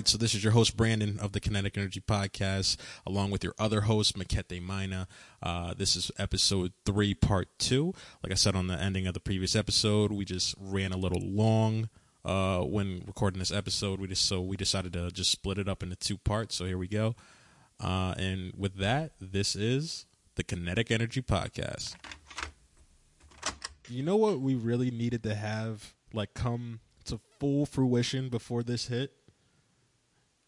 Right, so this is your host Brandon of the Kinetic Energy Podcast, along with your other host Makete Mina. Uh, this is episode three, part two. Like I said on the ending of the previous episode, we just ran a little long uh, when recording this episode. We just so we decided to just split it up into two parts. So here we go. Uh, and with that, this is the Kinetic Energy Podcast. You know what we really needed to have like come to full fruition before this hit?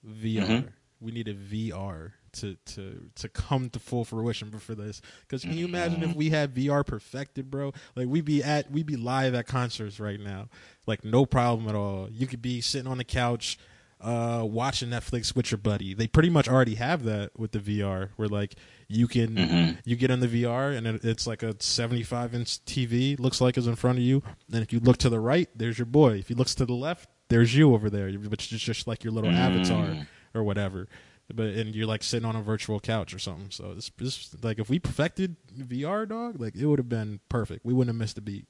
VR. Mm-hmm. We needed VR to to to come to full fruition for this. Because can you imagine if mm-hmm. we had VR perfected, bro? Like we'd be at we'd be live at concerts right now, like no problem at all. You could be sitting on the couch, uh, watching Netflix with your buddy. They pretty much already have that with the VR, where like you can mm-hmm. you get on the VR and it, it's like a 75 inch TV looks like is in front of you, and if you look to the right, there's your boy. If you looks to the left, there's you over there, which is just like your little mm. avatar or whatever. But and you're like sitting on a virtual couch or something. So this, it's like if we perfected VR, dog, like it would have been perfect. We wouldn't have missed a beat.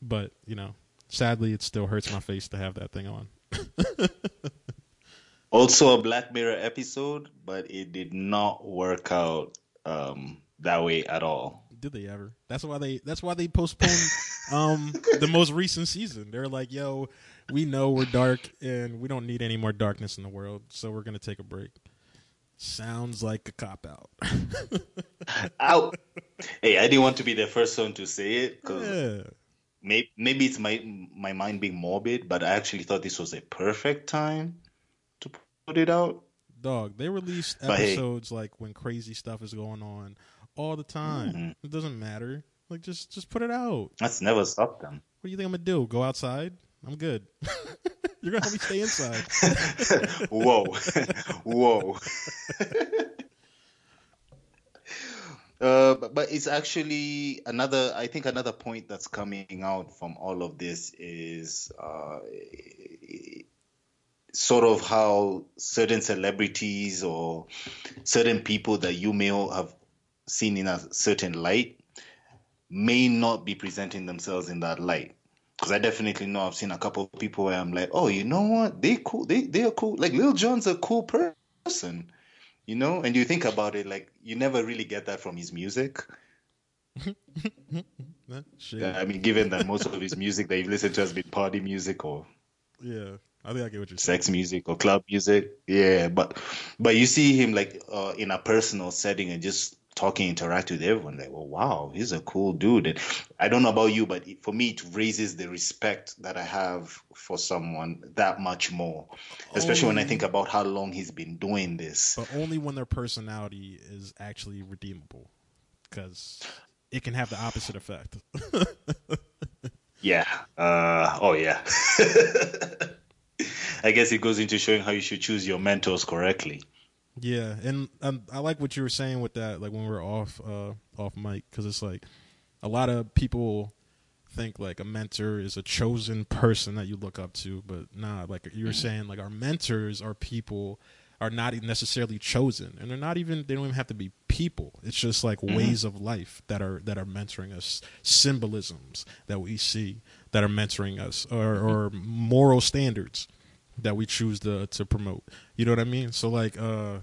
But you know, sadly, it still hurts my face to have that thing on. also a Black Mirror episode, but it did not work out um, that way at all. Did they ever? That's why they. That's why they postponed um, the most recent season. They're like, "Yo, we know we're dark and we don't need any more darkness in the world, so we're gonna take a break. Sounds like a cop out. out. Hey, I didn't want to be the first one to say it because yeah. maybe, maybe it's my my mind being morbid, but I actually thought this was a perfect time to put it out. Dog, they release episodes hey. like when crazy stuff is going on all the time. Mm-hmm. It doesn't matter. Like just just put it out. That's never stopped them. What do you think I'm gonna do? Go outside? I'm good. You're gonna help me stay inside. Whoa, whoa. Uh, but, but it's actually another. I think another point that's coming out from all of this is uh, sort of how certain celebrities or certain people that you may have seen in a certain light may not be presenting themselves in that light because I definitely know I've seen a couple of people where I'm like, oh, you know what? They cool. They they are cool. Like Lil Jon's a cool person, you know. And you think about it, like you never really get that from his music. yeah, I mean, given that most of his music that you've listened to has been party music or yeah, I think I get what you're sex saying. music or club music. Yeah, but but you see him like uh, in a personal setting and just talking, interact with everyone. Like, well, wow, he's a cool dude. And I don't know about you, but for me, it raises the respect that I have for someone that much more. Especially only, when I think about how long he's been doing this. But only when their personality is actually redeemable, because it can have the opposite effect. yeah. Uh, oh, yeah. I guess it goes into showing how you should choose your mentors correctly. Yeah, and um, I like what you were saying with that, like when we are off uh, off mic, because it's like a lot of people think like a mentor is a chosen person that you look up to, but nah, like you were mm-hmm. saying, like our mentors are people are not necessarily chosen, and they're not even they don't even have to be people. It's just like mm-hmm. ways of life that are that are mentoring us, symbolisms that we see that are mentoring us, or, or moral standards that we choose to to promote. You know what I mean? So like uh,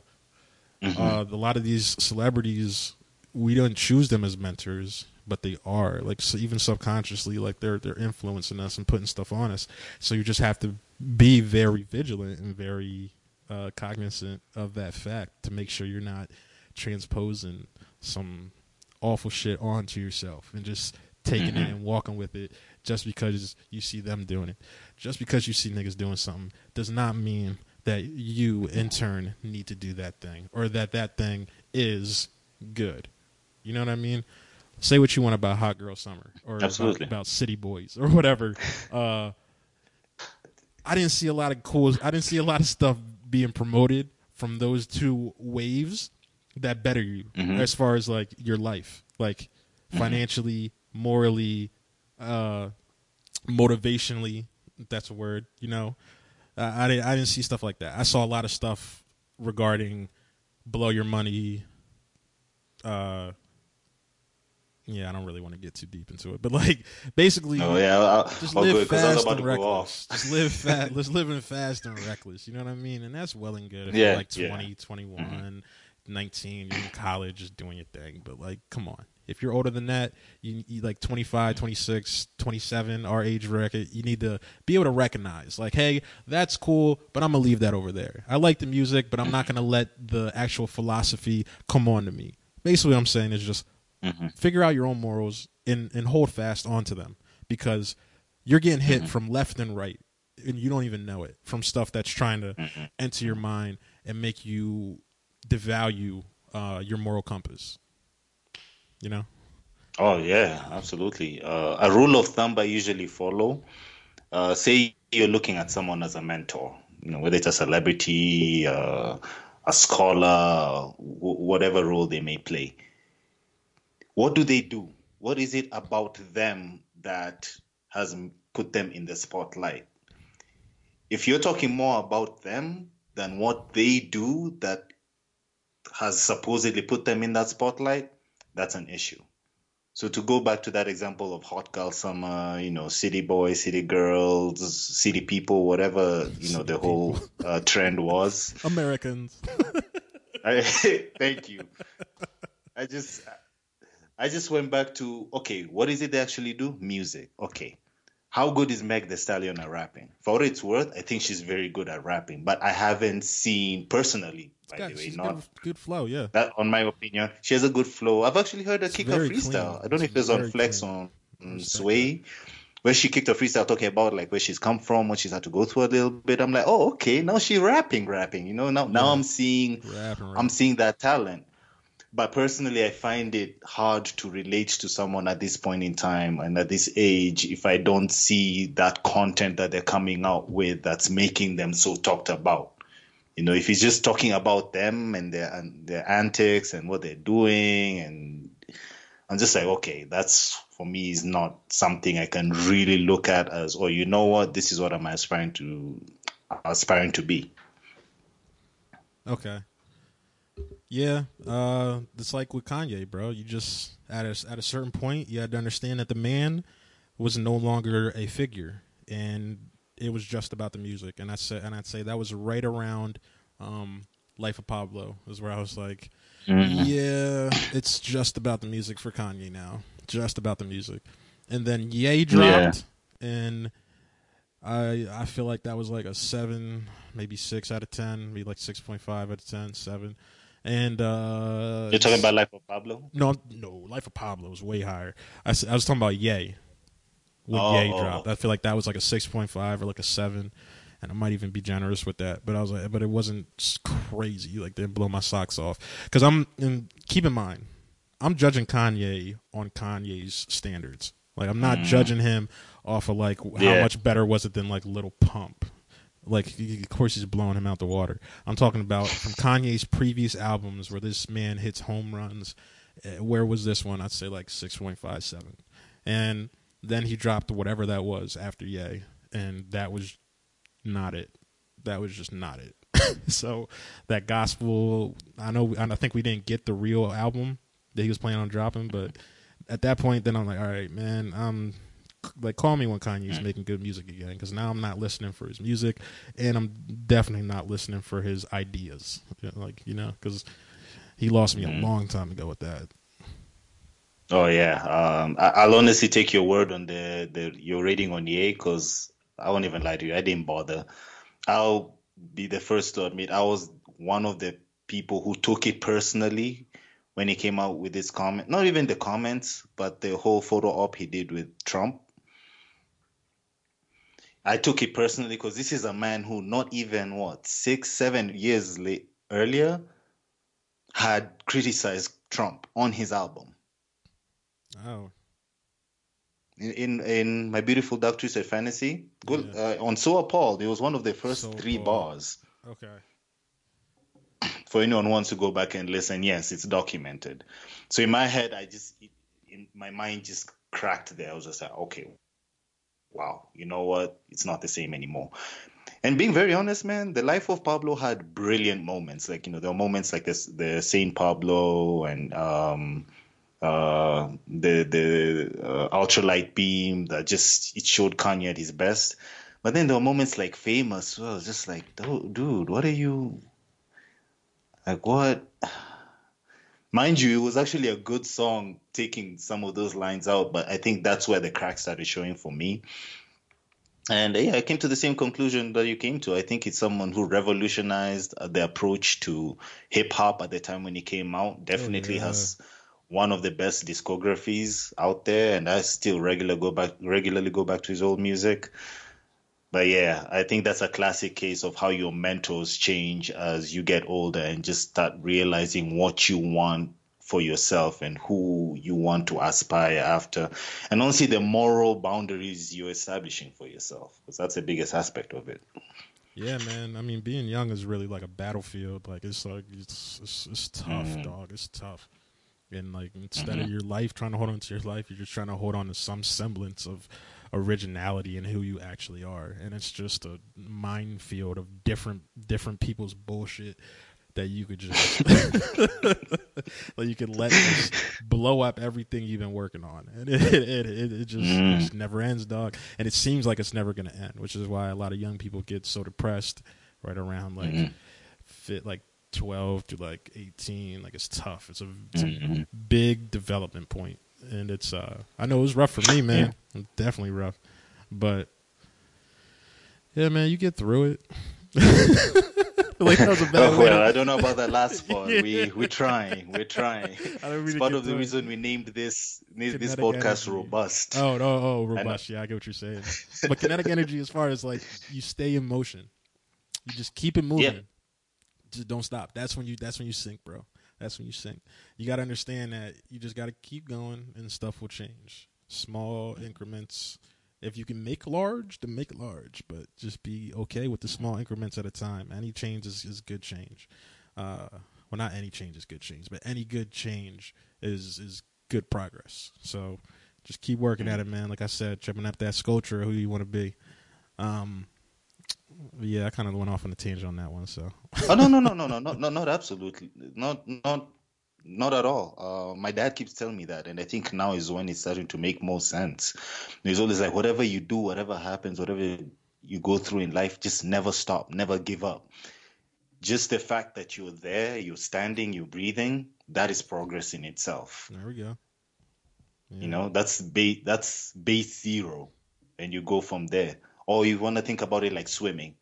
mm-hmm. uh, a lot of these celebrities, we don't choose them as mentors, but they are like so even subconsciously, like they're they're influencing us and putting stuff on us. So you just have to be very vigilant and very uh, cognizant of that fact to make sure you're not transposing some awful shit onto yourself and just taking mm-hmm. it and walking with it just because you see them doing it. Just because you see niggas doing something does not mean that you in turn need to do that thing or that that thing is good. You know what I mean? Say what you want about Hot Girl Summer or about, about, City Boys or whatever. Uh, I didn't see a lot of cool. I didn't see a lot of stuff being promoted from those two waves that better you mm-hmm. as far as like your life, like mm-hmm. financially, morally, uh, motivationally. That's a word, you know. Uh, I didn't I didn't see stuff like that. I saw a lot of stuff regarding blow your money, uh, yeah, I don't really want to get too deep into it, but like basically, Oh yeah, I'll, just I'll live go I was fast about and to go off. reckless. Just live fast. Let's live in fast and reckless. You know what I mean? And that's well and good. If Yeah, you're like yeah. 20, 21, 19, you're in college, just doing your thing. But like, come on. If you're older than that, you, you like 25, 26, 27, our age record, you need to be able to recognize, like, hey, that's cool, but I'm gonna leave that over there. I like the music, but I'm not gonna let the actual philosophy come on to me. Basically, what I'm saying is just mm-hmm. figure out your own morals and, and hold fast onto them because you're getting hit mm-hmm. from left and right and you don't even know it from stuff that's trying to mm-hmm. enter your mind and make you devalue uh, your moral compass. You know? Oh yeah, absolutely. Uh, a rule of thumb I usually follow: uh, say you're looking at someone as a mentor, you know, whether it's a celebrity, uh, a scholar, w- whatever role they may play. What do they do? What is it about them that has put them in the spotlight? If you're talking more about them than what they do that has supposedly put them in that spotlight, that's an issue. So to go back to that example of hot girl summer, you know, city boys, city girls, city people, whatever you know the whole uh, trend was. Americans. I, thank you. I just I just went back to okay, what is it they actually do? Music. Okay. How good is Meg the Stallion at rapping? For what it's worth, I think she's very good at rapping, but I haven't seen personally, by God, the way, she's not good, good flow, yeah. that on my opinion. She has a good flow. I've actually heard her It's kick a freestyle. clean. I don't know if it was on Flex clean. on Sway, where she kicked a freestyle talking about like where she's come from, what she's had to go through a little bit. I'm like, oh, okay, now she's rapping, rapping. You know, now now Yeah. I'm seeing Rap and rap. I'm seeing that talent. But personally, I find it hard to relate to someone at this point in time and at this age if I don't see that content that they're coming out with that's making them so talked about. You know, if he's just talking about them and their and their antics and what they're doing, and I'm just like, okay, that's for me is not something I can really look at as, oh, you know what, this is what I'm aspiring to aspiring to be. Okay. Yeah, uh, it's like with Kanye, bro. You just at a at a certain point, you had to understand that the man was no longer a figure, and it was just about the music. And I said, and I'd say that was right around um, Life of Pablo, is where I was like, yeah, it's just about the music for Kanye now, just about the music. And then Ye dropped, and I I feel like that was like a seven, maybe six out of ten, maybe like six point five out of 10, 7. And uh You're talking about Life of Pablo? no, no, Life of Pablo was way higher. I, I was talking about Ye when Oh, Ye oh, dropped. I feel like that was like a six point five or like a seven, and I might even be generous with that. But I was like, but it wasn't crazy. Like didn't blow my socks off because I'm. And keep in mind, I'm judging Kanye on Kanye's standards. Like I'm not judging him off of like how Yeah. much better was it than like Lil Pump. Like of course he's blowing him out the water. I'm talking about from Kanye's previous albums where this man hits home runs. Uh, Where was this one? I'd say like six point five seven, and then he dropped whatever that was after Ye, and that was not it. That was just not it. so that gospel, I know, I think we didn't get the real album that he was planning on dropping, but at that point, then I'm like, all right, man, um, like call me when Kanye's making good music again, because now I'm not listening for his music, and I'm definitely not listening for his ideas, You know, like you know, because he lost me a long time ago with that. Oh yeah, um, I, I'll honestly take your word on the, the your rating on Ye because I won't even lie to you, I didn't bother. I'll be the first to admit I was one of the people who took it personally when he came out with his comment. Not even the comments, but the whole photo op he did with Trump. I took it personally because this is a man who not even what six, seven years late, earlier had criticized Trump on his album. Oh, in in, in my beautiful dark twisted fantasy good uh, on so appalled it was one of the first So three Appalled. bars okay. for anyone who wants to go back and listen yes it's documented so in my head i just it, in my mind just cracked there i was just like okay wow you know what it's not the same anymore and being very honest man the life of pablo had brilliant moments like you know there were moments like this the saint pablo and um uh, the the uh, ultralight beam that just it showed Kanye at his best. But then there were moments like famous. Well, just like, dude, what are you like? What? Mind you, it was actually a good song taking some of those lines out, but I think that's where the cracks started showing for me. And yeah, I came to the same conclusion that you came to. I think it's someone who revolutionized uh, the approach to hip hop at the time when he came out. Oh, Definitely oh, yeah. has one of the best discographies out there, and I still regular go back regularly go back to his old music. But yeah, I think that's a classic case of how your mentors change as you get older and just start realizing what you want for yourself and who you want to aspire after, and honestly, the moral boundaries you're establishing for yourself, because that's the biggest aspect of it. Yeah, man. I mean, being young is really like a battlefield. Like it's like it's it's, it's tough, mm-hmm. dog. It's tough. And like instead mm-hmm. of your life trying to hold on to your life, you're just trying to hold on to some semblance of originality and who you actually are. And it's just a minefield of different different people's bullshit that you could just like you could let just blow up everything you've been working on, and it it, it, it just, mm. just, never ends, dog. And it seems like it's never going to end, which is why a lot of young people get so depressed right around like mm-hmm. fit like 12 to like 18 like it's tough it's a, it's mm-hmm. a big development point and it's uh i know it was rough for me man yeah. definitely rough but yeah man you get through it like that was a bad oh, well, I don't know about that last part. yeah. We we're trying. We're trying. It's part of the reason we named this named this podcast energy. robust. Oh no, oh, oh robust. I yeah, I get what you're saying. but kinetic energy, as far as like you stay in motion, you just keep it moving. Yeah. Just don't stop. That's when you. That's when you sink, bro. That's when you sink. You got to understand that you just got to keep going, and stuff will change. Small increments if you can make large, then make large, but just be okay with the small increments at a time. Any change is, is good change. Uh, well, not any change is good change, but any good change is is good progress. So just keep working at it, man. Like I said, tripping up that sculpture, who you want to be. Um, yeah, I kind of went off on a tangent on that one. So. oh no no no no no no not absolutely not not not at all. Uh, my dad keeps telling me that, and I think now is when it's starting to make more sense. He's always like, whatever you do, whatever happens, whatever you go through in life, just never stop, never give up. Just the fact that you're there, you're standing, you're breathing, that is progress in itself. There we go. Yeah. You know, that's base, that's base zero, and you go from there. Or you want to think about it like swimming.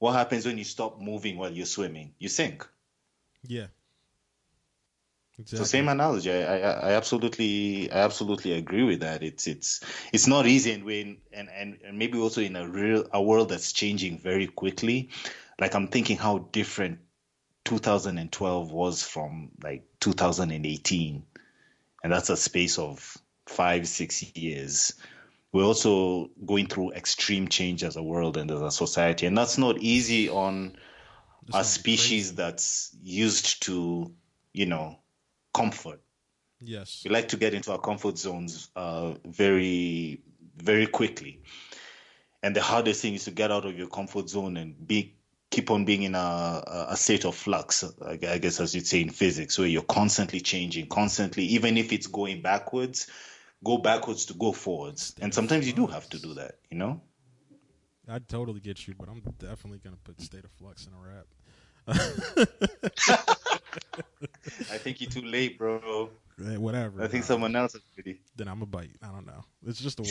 What happens when you stop moving while you're swimming? You sink. Yeah. Exactly. So same analogy. I, I, I absolutely I absolutely agree with that. It's it's it's not easy and when and, and, and maybe also in a real a world that's changing very quickly. Like I'm thinking how different 2012 was from like 2018, and that's a space of five six years. We're also going through extreme change as a world and as a society, and that's not easy on a species crazy. that's used to you know comfort. Yes. We like to get into our comfort zones uh, very, very quickly. And the hardest thing is to get out of your comfort zone and be keep on being in a, a state of flux, I guess, as you'd say in physics, where you're constantly changing, constantly, even if it's going backwards, go backwards to go forwards. And sometimes you do have to do that, you know? I totally get you, but I'm definitely going to put state of flux in a rap. I think you're too late, bro. Eh, whatever. I think someone else is ready. Then I'm a bite. I don't know. It's just a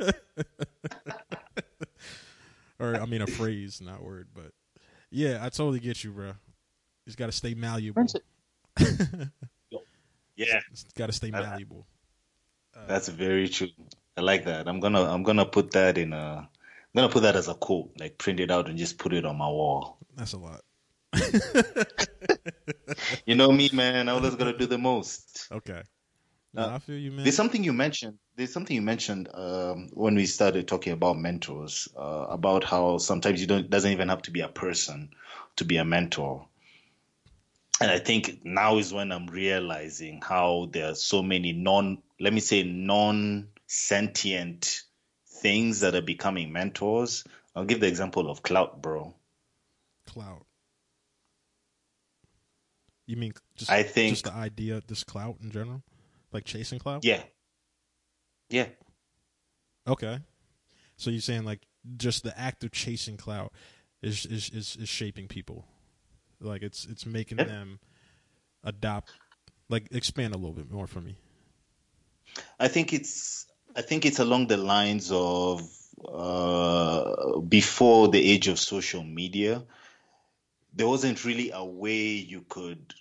word. or I mean a phrase, not word, but yeah, I totally get you, bro. He's got to stay malleable. yeah, got to stay malleable. That's very true. I like that. I'm gonna I'm gonna put that in a I'm gonna put that as a quote, like print it out and just put it on my wall. That's a lot. you know me, man. I always gotta do the most. Okay. No, uh, I feel you, man. There's something you mentioned. There's something you mentioned um, when we started talking about mentors, uh, about how sometimes you don't doesn't even have to be a person to be a mentor. And I think now is when I'm realizing how there are so many non, let me say, non sentient things that are becoming mentors. I'll give the example of Clout, bro. Clout. You mean just I think just the idea, this clout in general, like chasing clout. Yeah. Yeah. Okay. So you're saying like just the act of chasing clout is is is, is shaping people, like it's it's making Yeah. them adopt, like expand a little bit more for me. I think it's I think it's along the lines of uh, before the age of social media, there wasn't really a way you could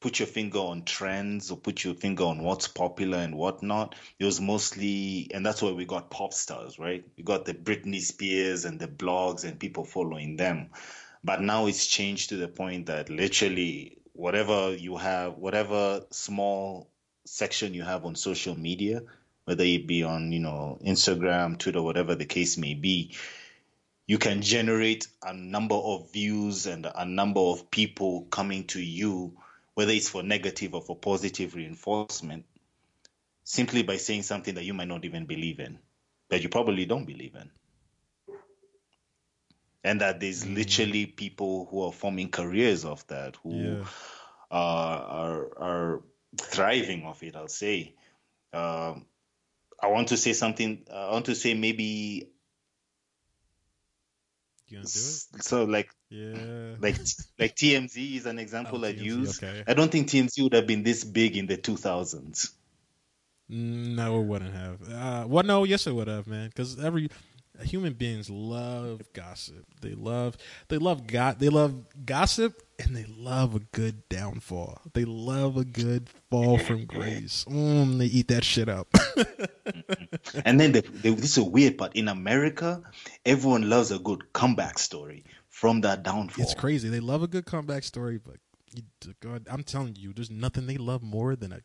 put your finger on trends or put your finger on what's popular and whatnot. It was mostly, and that's why we got pop stars, right? We got the Britney Spears and the blogs and people following them. But now it's changed to the point that literally whatever you have, whatever small section you have on social media, whether it be on, you know, Instagram, Twitter, whatever the case may be, you can generate a number of views and a number of people coming to you, whether it's for negative or for positive reinforcement, simply by saying something that you might not even believe in, that you probably don't believe in. And that there's literally people who are forming careers of that, who Yeah. are are are thriving off it. I'll say. Um, I want to say something. I want to say maybe You do it? so like Yeah. like like TMZ is an example Oh, I'd TMZ, use. okay. I don't think TMZ would have been this big in the 2000s. No, it wouldn't have. Uh, well, no, yes, it would have, man. Because every human beings love gossip. They love, they love God. They love gossip, and they love a good downfall. They love a good fall from grace. Mm, they eat that shit up. And then the, the, this is a weird, but in America, everyone loves a good comeback story from that downfall. it's crazy. They love a good comeback story, but you, God, I'm telling you, there's nothing they love more than a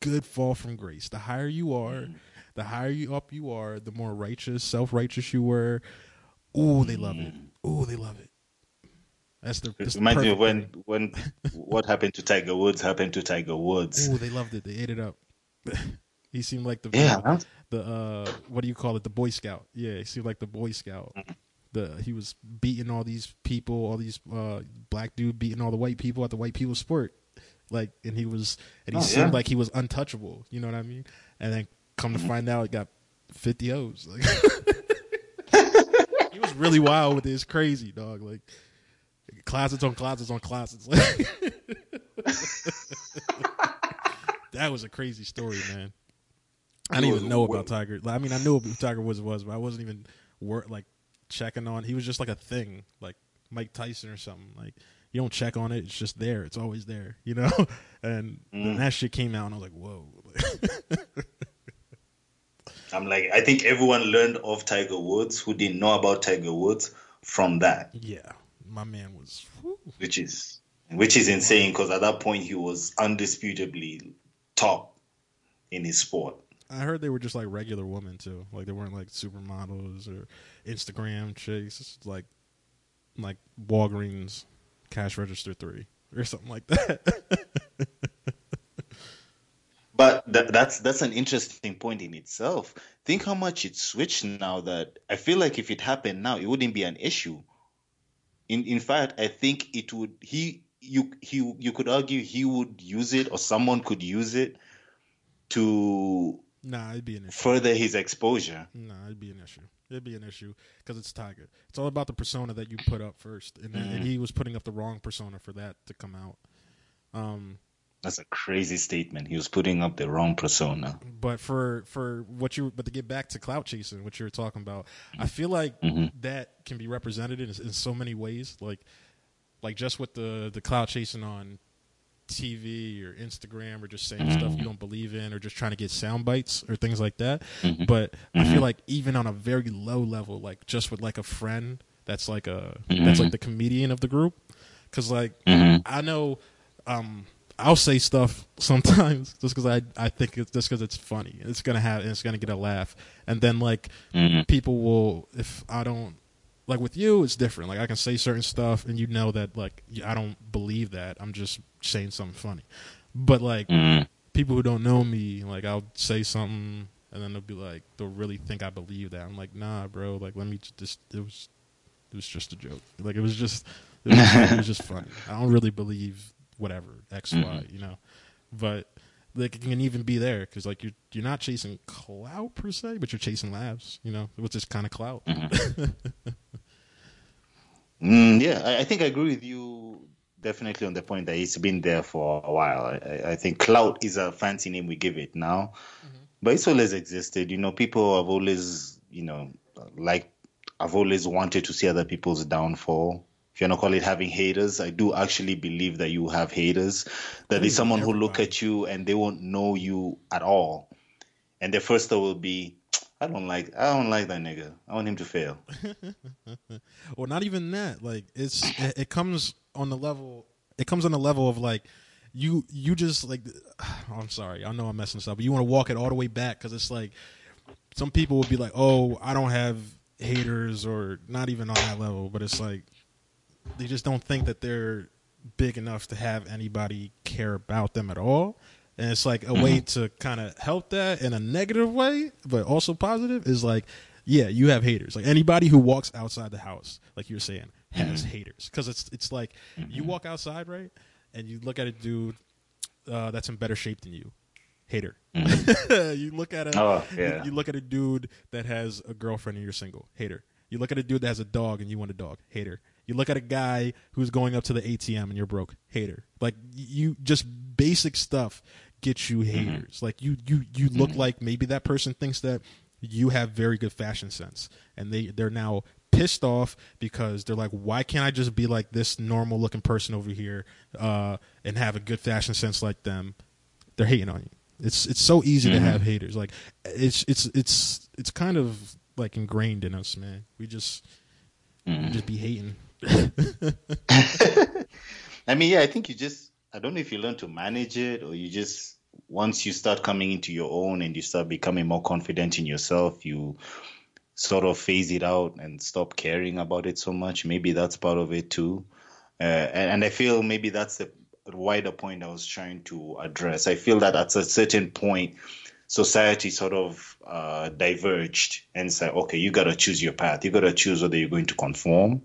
good fall from grace. The higher you are, the higher you up you are, the more righteous, self righteous you were. Ooh, they love it. Ooh, they love it. That's the. That's reminds me of when when what happened to Tiger Woods happened to Tiger Woods. Ooh, they loved it. They ate it up. he seemed like the Yeah, the uh what do you call it? The Boy Scout. Yeah, he seemed like the Boy Scout. The he was beating all these people, all these uh black dude beating all the white people at the white people sport. Like and he was and he Oh, seemed yeah. like he was untouchable, you know what I mean? And then come to mm-hmm. find out he got fifty O's. Like he was really wild with his crazy dog, like closets on closets on closets. that was a crazy story, man. I didn't even know about Tiger. I mean, I knew who Tiger Woods was, but I wasn't even wor- like checking on. He was just like a thing, like Mike Tyson or something. Like you don't check on it; it's just there. It's always there, you know. And then that shit came out, and I was like, "Whoa!" I'm like, I think everyone learned of Tiger Woods who didn't know about Tiger Woods from that, yeah, my man was. whew. which is which is insane because at that point he was undisputably top in his sport. I heard they were just like regular women too. Like they weren't like supermodels or Instagram chicks. Like like Walgreens cash register three or something like that. But that, that's that's an interesting point in itself. Think how much it's switched now that I feel like if it happened now, it wouldn't be an issue. In in fact, I think it would. He you he you could argue he would use it or someone could use it to nah, it'd be an issue. further his exposure. Nah, it'd be an issue. It'd be an issue because it's Tiger. It's all about the persona that you put up first, and, then, and he was putting up the wrong persona for that to come out. Um, That's a crazy statement. He was putting up the wrong persona. but for for what you but to get back to clout chasing, what you were talking about, I feel like mm-hmm. that can be represented in, in so many ways. Like like just with the the clout chasing on TV or Instagram or just saying stuff you mm-hmm. don't believe in or just trying to get sound bites or things like that. Mm-hmm. But I feel like even on a very low level, like just with like a friend that's like a that's like the comedian of the group, because like I know um, I'll say stuff sometimes just because I I think it's just because it's funny. It's gonna have it's gonna get a laugh, and then like mm-hmm. people will if I don't like with you it's different. Like I can say certain stuff and you know that like I don't believe that. I'm just saying something funny, but like mm-hmm. people who don't know me, like I'll say something and then they'll be like they'll really think I believe that. I'm like nah, bro. Like let me just it was it was just a joke. Like it was just it was, it was just funny. I don't really believe whatever X Y, you know. But like it can even be there because like you're you're not chasing clout per se, but you're chasing laughs. You know, which is kind of clout. Mm-hmm. mm, yeah, I, I, think I agree with you definitely on the point that it's been there for a while. I, I think clout is a fancy name we give it now, mm-hmm. but it's always existed. You know, people have always you know like I've always wanted to see other people's downfall if you want to call it having haters, I do actually believe that you have haters. That there's hmm, someone who look at you and they won't know you at all, and their first thought will be, "I don't like, I don't like that nigga. I want him to fail." or not even that. Like it's, it, it comes on the level. It comes on the level of like you you just like I'm sorry I know I'm messing this up but you want to walk it all the way back because it's like some people would be like oh I don't have haters or not even on that level but it's like they just don't think that they're big enough to have anybody care about them at all. And it's like a way mm-hmm. to kind of help that in a negative way, but also positive is like, yeah, you have haters. Like anybody who walks outside the house, like you're saying, has mm-hmm. haters. Because it's it's like mm-hmm. you walk outside, right, and you look at a dude uh, that's in better shape than you, hater. Mm-hmm. you look at a oh, yeah. you, you look at a dude that has a girlfriend and you're single, hater. You look at a dude that has a dog and you want a dog, hater. You look at a guy who's going up to the ATM and you're broke, hater. Like you just basic stuff gets you mm-hmm. haters. Mm-hmm. Like you you you look mm-hmm. like maybe that person thinks that you have very good fashion sense and they they're now pissed off because they're like why can't I just be like this normal looking person over here uh, and have a good fashion sense like them? They're hating on you. It's it's so easy mm-hmm. to have haters. Like it's it's it's it's kind of like ingrained in us, man. We just mm-hmm. just be hating. I mean, yeah, I think you just, I don't know if you learn to manage it or you just, once you start coming into your own and you start becoming more confident in yourself, you sort of phase it out and stop caring about it so much. Maybe that's part of it too. Uh, and, and I feel maybe that's the wider point I was trying to address. I feel that at a certain point, society sort of uh, diverged and said, okay, you got to choose your path. You got to choose whether you're going to conform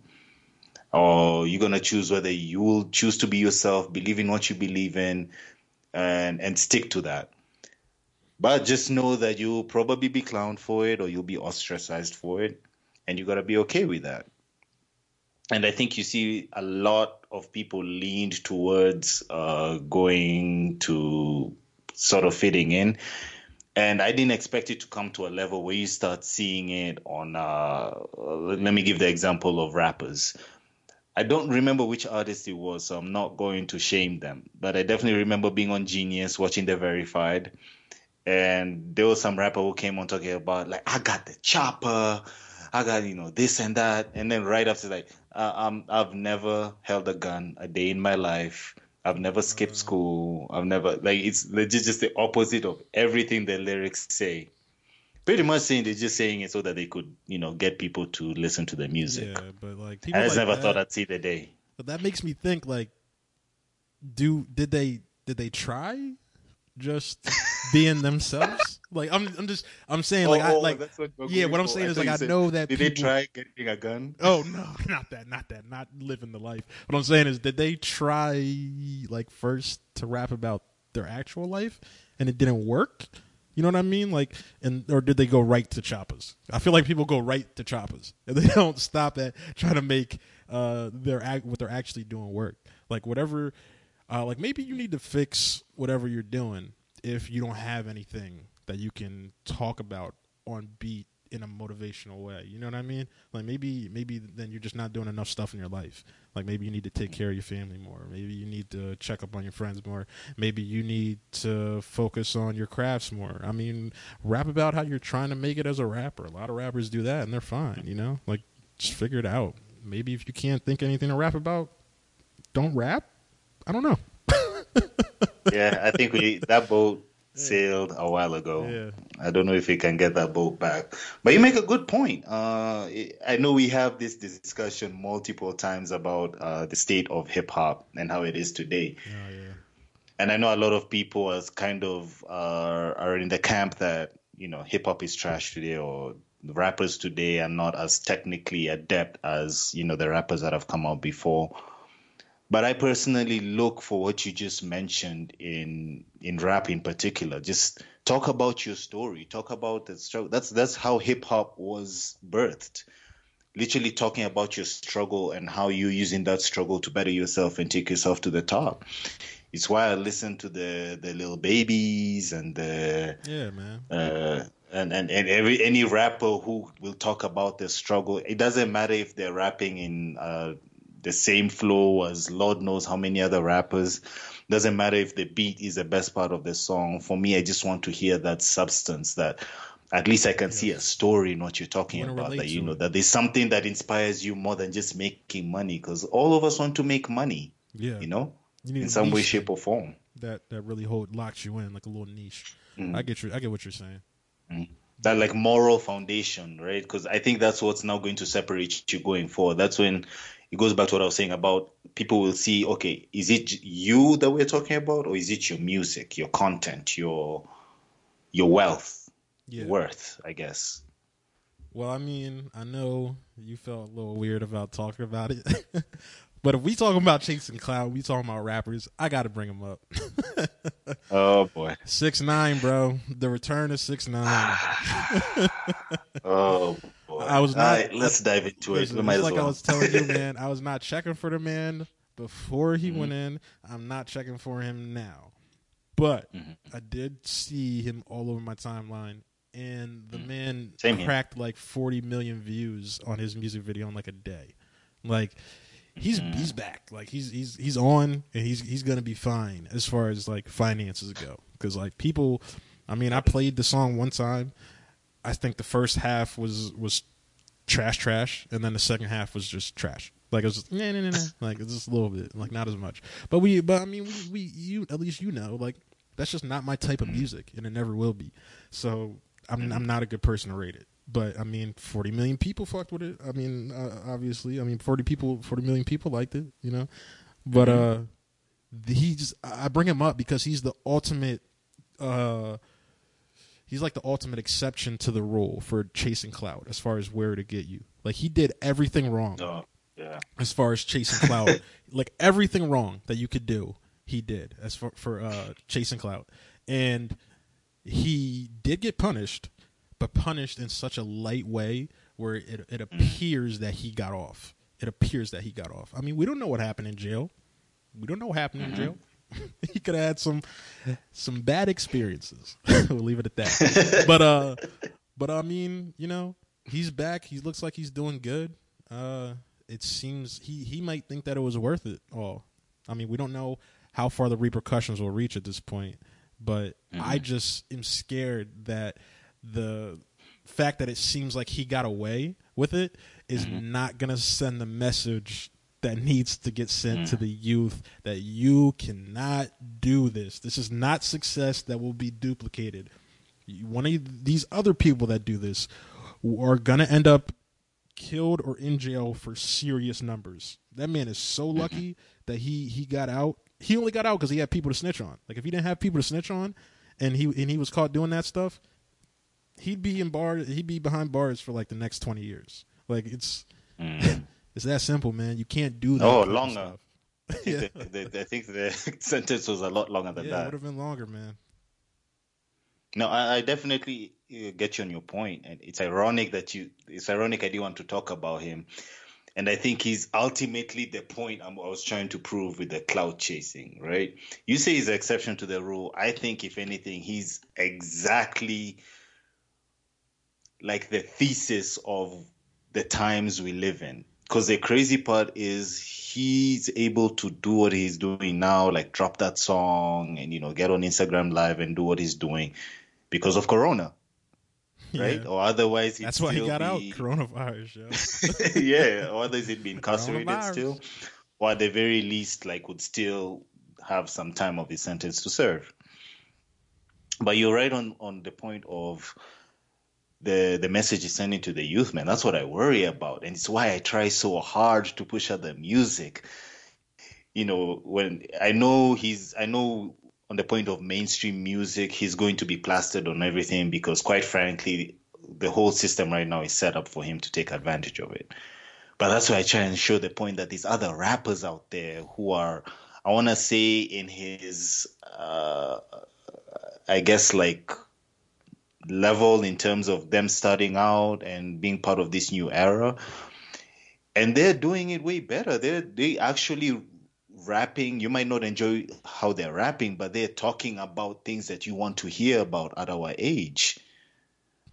or you're gonna choose whether you will choose to be yourself, believe in what you believe in, and and stick to that. But just know that you'll probably be clowned for it, or you'll be ostracized for it, and you gotta be okay with that. And I think you see a lot of people leaned towards uh, going to sort of fitting in. And I didn't expect it to come to a level where you start seeing it on. Uh, let me give the example of rappers I don't remember which artist it was, so I'm not going to shame them. But I definitely remember being on Genius, watching the Verified, and there was some rapper who came on talking about like I got the chopper, I got you know this and that, and then right after like um, I've never held a gun a day in my life. I've never skipped mm. school. I've never like it's legit just the opposite of everything the lyrics say pretty much saying they're just saying it so that they could, you know, get people to listen to the music. Yeah, but like people I just like never that, thought I'd see the day. But that makes me think like, do did they did they try just being themselves? like I'm I'm just I'm saying like oh, I oh, like what yeah. What I'm saying is like I said, know that did people, they try getting a gun? Oh no, not that, not that, not living the life. What I'm saying is did they try like first to rap about their actual life and it didn't work? You know what I mean? Like, and or did they go right to choppers? I feel like people go right to choppers, and they don't stop at trying to make uh their act what they're actually doing work. Like whatever, uh, like maybe you need to fix whatever you're doing if you don't have anything that you can talk about on beat in a motivational way. You know what I mean? Like maybe maybe then you're just not doing enough stuff in your life. Like maybe you need to take care of your family more. Maybe you need to check up on your friends more. Maybe you need to focus on your crafts more. I mean, rap about how you're trying to make it as a rapper. A lot of rappers do that and they're fine, you know? Like just figure it out. Maybe if you can't think anything to rap about, don't rap. I don't know. yeah, I think we that boat sailed a while ago. Yeah. I don't know if we can get that boat back. But you make a good point. Uh, I know we have this discussion multiple times about uh, the state of hip hop and how it is today. Oh, yeah. And I know a lot of people as kind of uh, are in the camp that you know hip hop is trash today or rappers today are not as technically adept as you know the rappers that have come out before. But I personally look for what you just mentioned in in rap in particular. Just talk about your story, talk about the struggle. That's that's how hip hop was birthed. Literally talking about your struggle and how you're using that struggle to better yourself and take yourself to the top. It's why I listen to the the Lil Babies and the Yeah, man. uh, and, and and every any rapper who will talk about their struggle. It doesn't matter if they're rapping in uh, the same flow as Lord knows how many other rappers. Doesn't matter if the beat is the best part of the song. For me, I just want to hear that substance that at least I can see a story in what you're talking about. That you know it. that there's something that inspires you more than just making money. Because all of us want to make money, Yeah. you know, You in some way, shape, or form. that that really hold locks you in like a little niche. Mm. I get you. I get what you're saying. that like moral foundation, right? Because I think that's what's now going to separate you going forward. That's when it goes back to what I was saying about people will see, okay, is it you that we're talking about, or is it your music, your content, your your wealth, Yeah. worth, I guess. Well, I mean, I know you felt a little weird about talking about it, but if we talking about chasing cloud, we talking about rappers. I got to bring them up. Oh boy. Six nine, bro. The return of six nine. Oh boy. I was not- right, let's dive into it. Listen, We might it's as like well. I was telling you, man. I was not checking for the man before he Mm-hmm. went in. I'm not checking for him now, but Mm-hmm. I did see him all over my timeline, and the man Mm-hmm. Same here. cracked like 40 million views on his music video in like a day. Like he's Mm-hmm. he's back. Like he's he's he's on, and he's he's gonna be fine as far as like finances go. Because like people, I mean, I played the song one time. I think the first half was was trash, trash, and then the second half was just trash. Like it was just nah, nah, nah, nah. like it's just a little bit, like not as much. But we, but I mean, we, we, you at least you know, like that's just not my type of music, and it never will be. So I'm I'm not a good person to rate it. But I mean, 40 million people fucked with it. I mean, uh, obviously, I mean, 40 people, 40 million people liked it, you know. But uh, he just I bring him up because he's the ultimate uh he's like the ultimate exception to the rule for chasing cloud as far as where to get you. Like he did everything wrong Oh, yeah. as far as chasing cloud. like everything wrong that you could do, he did as for for uh chasing cloud. And he did get punished, but punished in such a light way where it it appears that he got off. It appears that he got off. I mean, we don't know what happened in jail. We don't know what happened in jail. he could have had some some bad experiences. we'll leave it at that. but uh but I mean, you know, he's back. He looks like he's doing good. Uh it seems he he might think that it was worth it all. I mean, we don't know how far the repercussions will reach at this point, but I just am scared that the fact that it seems like he got away with it is mm-hmm. not going to send the message that needs to get sent to mm. the youth that you cannot do this. This is not success that will be duplicated. One of these other people that do this are going to end up killed or in jail for serious numbers. That man is so mm-hmm. lucky that he he got out. He only got out because he had people to snitch on. Like if he didn't have people to snitch on, and he and he was caught doing that stuff, he'd be in bar. He'd be behind bars for like the next twenty years. Like it's it's that simple, man. You can't do that. Oh, kind of longer. stuff. I think, the, the, I think the sentence was a lot longer than Yeah, it would have been longer, man. No, I, I definitely uh, get you on your point, and it's ironic that you. It's ironic I didn't want to talk about him, and I think he's ultimately the point I'm, I was trying to prove with the cloud chasing. Right? You say he's an exception to the rule. I think, if anything, he's exactly like the thesis of the times we live in. Because the crazy part is he's able to do what he's doing now, like drop that song and you know get on Instagram Live and do what he's doing because of Corona, right? Yeah. Or otherwise, he'd That's why he got out. be- Coronavirus, yo. yeah, or otherwise he'd be incarcerated still, or at the very least, like would still have some time of his sentence to serve. But you're right on on the point of the the message he's sending to the youth, man. That's what I worry about, and it's why I try so hard to push out the music. You know, when I know he's, I know on the point of mainstream music, he's going to be plastered on everything because, quite frankly, the whole system right now is set up for him to take advantage of it. But that's why I try and show the point that these other rappers out there who are, I want to say, in his, uh, I guess, like level in terms of them starting out and being part of this new era. And they're doing it way better. They're they actually rapping. You might not enjoy how they're rapping, but they're talking about things that you want to hear about at our age.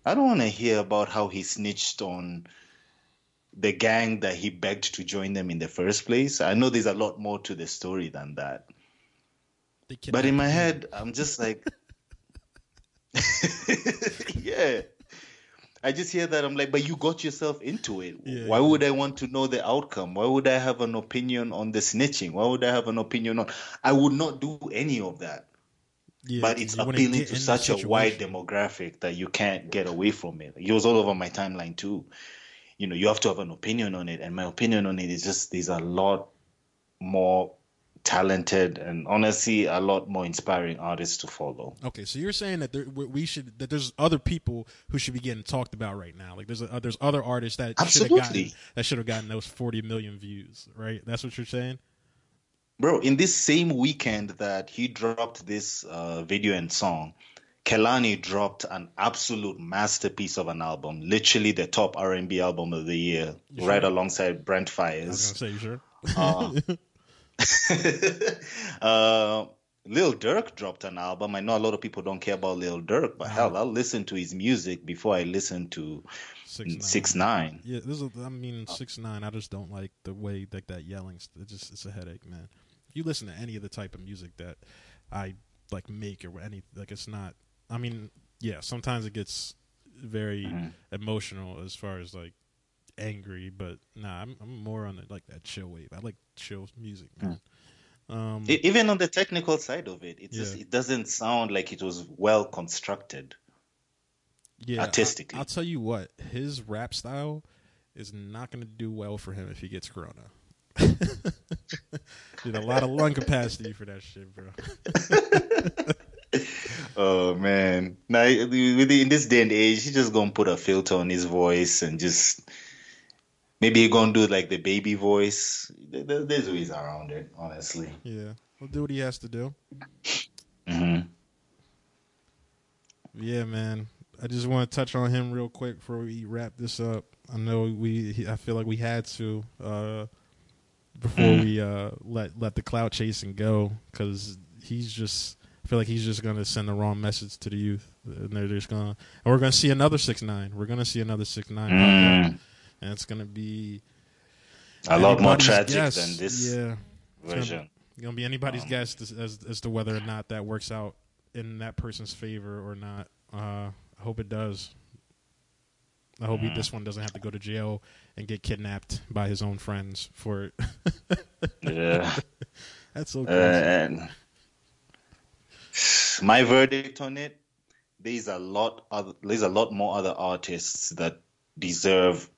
I don't want to hear about how he snitched on the gang that he begged to join them in the first place. I know there's a lot more to the story than that. But in my head, I'm just like, yeah. I just hear that I'm like, but you got yourself into it. Yeah, Why yeah. would I want to know the outcome? Why would I have an opinion on the snitching? Why would I have an opinion on? I would not do any of that. Yeah, but it's appealing to such a wide demographic that you can't get away from it. It was all over my timeline too. You know, you have to have an opinion on it, and my opinion on it is just there's a lot more talented and honestly a lot more inspiring artists to follow. Okay, so you're saying that there, we should that there's other people who should be getting talked about right now. Like there's a, uh, there's other artists that should have gotten that should have gotten those 40 million views, right? That's what you're saying. Bro, in this same weekend that he dropped this uh, video and song, Kehlani dropped an absolute masterpiece of an album, literally the top R&B album of the year, you right sure? alongside Brent Faiyaz. I was gonna say, you sure? Uh, uh, Lil Durk dropped an album. I know a lot of people don't care about Lil Durk, but hell, I'll listen to his music before I listen to Six Nine. Yeah, this is. I mean, Six Nine. I just don't like the way like that yelling. It just it's a headache, man. If you listen to any of the type of music that I like make or any like, it's not. I mean, yeah, sometimes it gets very mm-hmm. emotional as far as like angry, but nah, I'm, I'm more on the, like that chill wave. I like chill music, man. Mm. Um, Even on the technical side of it, it yeah. just it doesn't sound like it was well constructed. Yeah, artistically. I, will tell you what, his rap style is not going to do well for him if he gets corona. Need a lot of lung capacity for that shit, bro. oh man, now in this day and age, he's just gonna put a filter on his voice and just maybe you're gonna do like the baby voice. There's ways around it, honestly. Yeah, he'll do what he has to do. hmm Yeah, man. I just want to touch on him real quick before we wrap this up. I know we. I feel like we had to uh, before mm. we uh, let let the cloud chasing go because he's just. I feel like he's just gonna send the wrong message to the youth, and they're just gonna. And we're gonna see another six nine. We're gonna see another six nine. Mm and it's gonna be a lot more tragic guess. than this yeah. version. Gonna, gonna be anybody's um, guess as, as, as to whether or not that works out in that person's favor or not. Uh, I hope it does. I hope mm. he, this one doesn't have to go to jail and get kidnapped by his own friends for it. yeah, that's so crazy. Uh, and my verdict on it: there's a lot. Other, there's a lot more other artists that deserve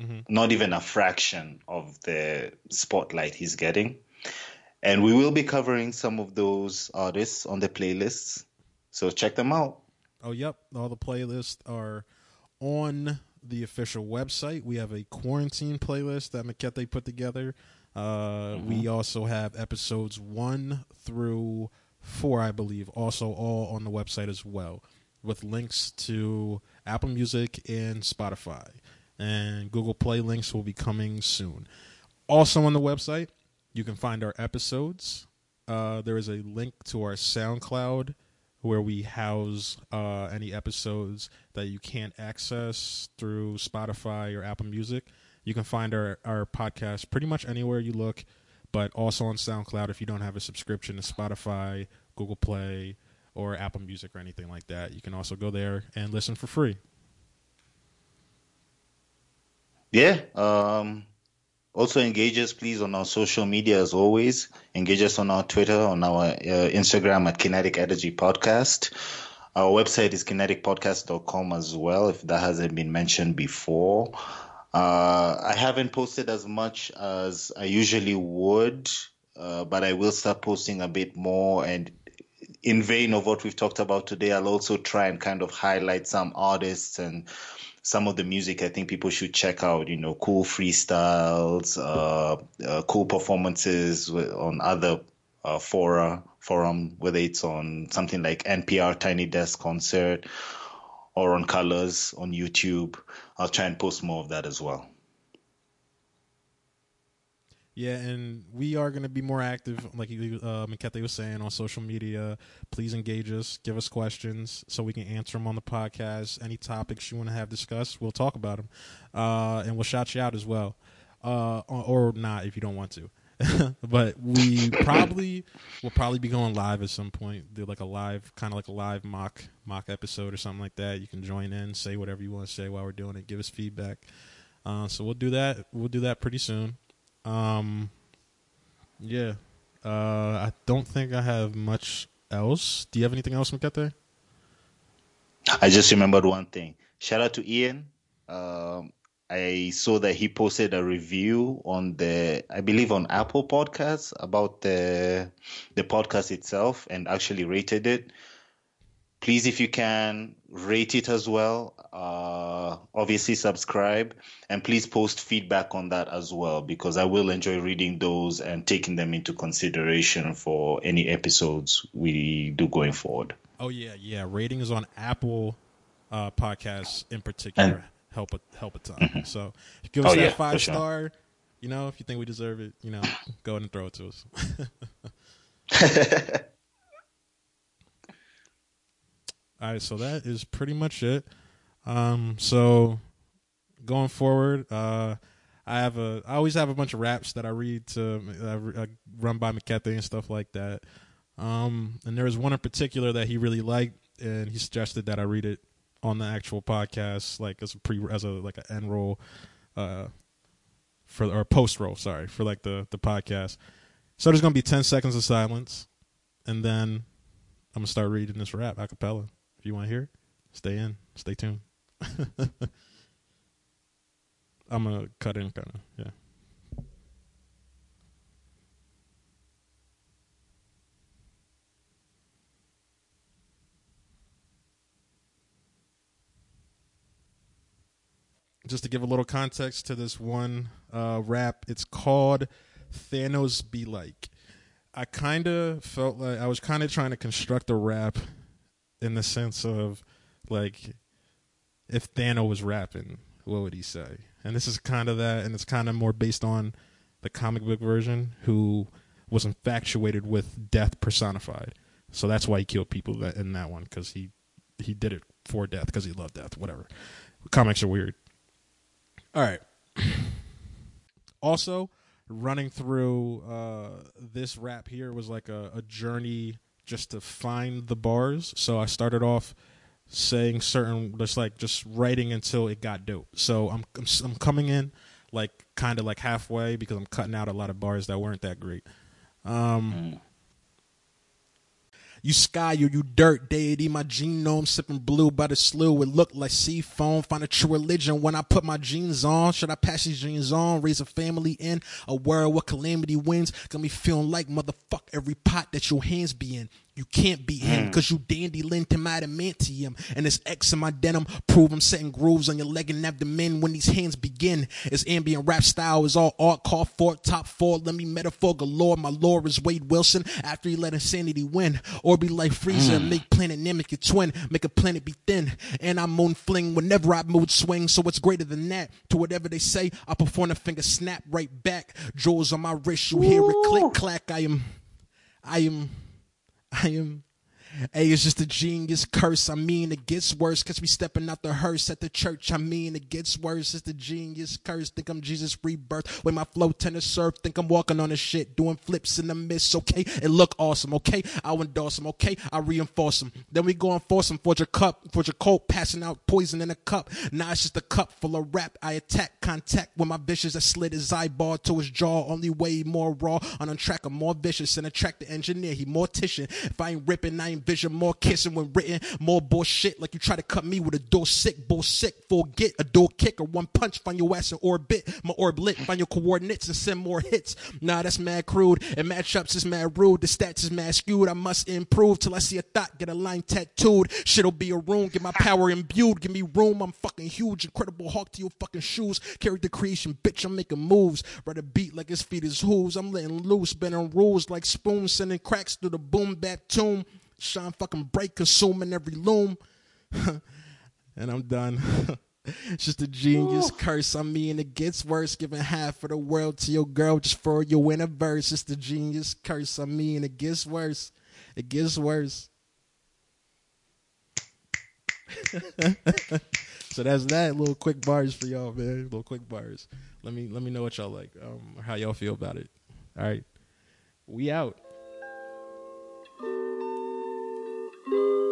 mm-hmm. not even a fraction of the spotlight he's getting. And we will be covering some of those artists on the playlists. So check them out. Oh, yep. All the playlists are on the official website. We have a quarantine playlist that Makete put together. Uh, mm-hmm. We also have episodes one through four, I believe, also all on the website as well, with links to Apple Music and Spotify and Google Play links will be coming soon. Also on the website, you can find our episodes. Uh, there is a link to our SoundCloud where we house uh, any episodes that you can't access through Spotify or Apple Music. You can find our, our podcast pretty much anywhere you look, but also on SoundCloud if you don't have a subscription to Spotify, Google Play, or Apple Music or anything like that. You can also go there and listen for free. Yeah. Um, also engage us, please, on our social media as always. Engage us on our Twitter, on our uh, Instagram at Kinetic Energy Podcast. Our website is kineticpodcast.com as well, if that hasn't been mentioned before. Uh, I haven't posted as much as I usually would, uh, but I will start posting a bit more. And in vein of what we've talked about today, I'll also try and kind of highlight some artists and some of the music I think people should check out. You know, cool freestyles, uh, uh, cool performances on other uh, fora forum, whether it's on something like NPR Tiny Desk Concert or on Colors on YouTube. I'll try and post more of that as well. Yeah, and we are going to be more active, like uh, was saying, on social media. Please engage us, give us questions so we can answer them on the podcast. Any topics you want to have discussed, we'll talk about them, uh, and we'll shout you out as well, uh, or, or not if you don't want to. but we probably will probably be going live at some point. Do like a live, kind of like a live mock mock episode or something like that. You can join in, say whatever you want to say while we're doing it. Give us feedback. Uh, so we'll do that. We'll do that pretty soon. Um, yeah. Uh, I don't think I have much else. Do you have anything else, Makete? I just remembered one thing. Shout out to Ian. Um, I saw that he posted a review on the, I believe, on Apple Podcasts about the the podcast itself, and actually rated it. Please, if you can, rate it as well. Uh, obviously, subscribe, and please post feedback on that as well, because I will enjoy reading those and taking them into consideration for any episodes we do going forward. Oh yeah, yeah. Ratings on Apple uh, podcasts in particular. And- help a help a ton. Mm-hmm. So give us oh, that yeah, five star. You know, if you think we deserve it, you know, go ahead and throw it to us. All right, so that is pretty much it. Um, so going forward, uh, I have a, I always have a bunch of raps that I read to uh, run by Makete and stuff like that. Um, and there was one in particular that he really liked, and he suggested that I read it on the actual podcast, like as a pre as a like an end roll, uh, for or post roll, sorry, for like the the podcast. So there's gonna be ten seconds of silence, and then I'm gonna start reading this rap a cappella. You want to hear it, stay in, stay tuned. I'm gonna cut in kind of yeah. just to give a little context to this one uh, rap, it's called Thanos Be Like. I kind of felt like I was kind of trying to construct a rap in the sense of like if Thanos was rapping, what would he say? And this is kind of that, and it's kind of more based on the comic book version, who was infatuated with death personified. So that's why he killed people in that one because he he did it for death because he loved death. Whatever. Comics are weird. All right. also, running through uh, this rap here was like a, a journey just to find the bars. So I started off saying certain, just like just writing until it got dope. So I'm I'm, I'm coming in like kind of like halfway because I'm cutting out a lot of bars that weren't that great. Um, mm. You sky or you dirt deity, my genome sipping blue by the slew. It looked like sea foam. Find a true religion when I put my jeans on. Should I pass these jeans on? Raise a family in a world where calamity wins. Got me feeling like motherfuck every pot that your hands be in. You can't beat him because mm. you dandy lent him adamantium. And this X in my denim prove I'm setting grooves on your leg and abdomen when these hands begin. It's ambient rap style is all art, call for top four. Let me metaphor galore. My lore is Wade Wilson after he let insanity win. Or be like Frieza mm. and make planet Namek a twin. Make a planet be thin. And I moon fling whenever I mood swing. So what's greater than that? To whatever they say, I perform a finger snap right back. Jewels on my wrist, you hear it click clack. I am, I am. I am Hey, it's just a genius curse. I mean, it gets worse. Catch me stepping out the hearse at the church. I mean, it gets worse. It's the genius curse. Think I'm Jesus rebirth. When my flow tend to surf. Think I'm walking on the shit. Doing flips in the mist. Okay. It look awesome. Okay. I endorse them. Okay. I reinforce them. Then we go and force them. Forge a cup. Forge a coat. Passing out poison in a cup. Now it's just a cup full of rap. I attack contact with my vicious. I slid his eyeball to his jaw. Only way more raw. On a track, I'm more vicious and attract the engineer. He mortician. If I ain't ripping, I ain't vision, more kissing when written, more bullshit like you try to cut me with a door sick, bull sick, forget a door kick or one punch, find your ass in orbit, my orb lit, find your coordinates and send more hits. Nah, that's mad crude, and matchups is mad rude, the stats is mad skewed, I must improve till I see a thought, get a line tattooed, shit'll be a room, get my power imbued, give me room, I'm fucking huge, incredible Hulk to your fucking shoes, the creation, bitch, I'm making moves, ride a beat like his feet is hooves, I'm letting loose, bending rules like spoons, sending cracks through the boom bap tomb. Shine fucking bright, consuming every loom. and I'm done. it's just a genius Ooh. curse. I mean, it gets worse. Giving half of the world to your girl just for your a verse. It's the genius curse. I mean, it gets worse. It gets worse. so that's that. Little quick bars for y'all, man. Little quick bars. Let me let me know what y'all like, um, or how y'all feel about it. All right, we out. Thank you.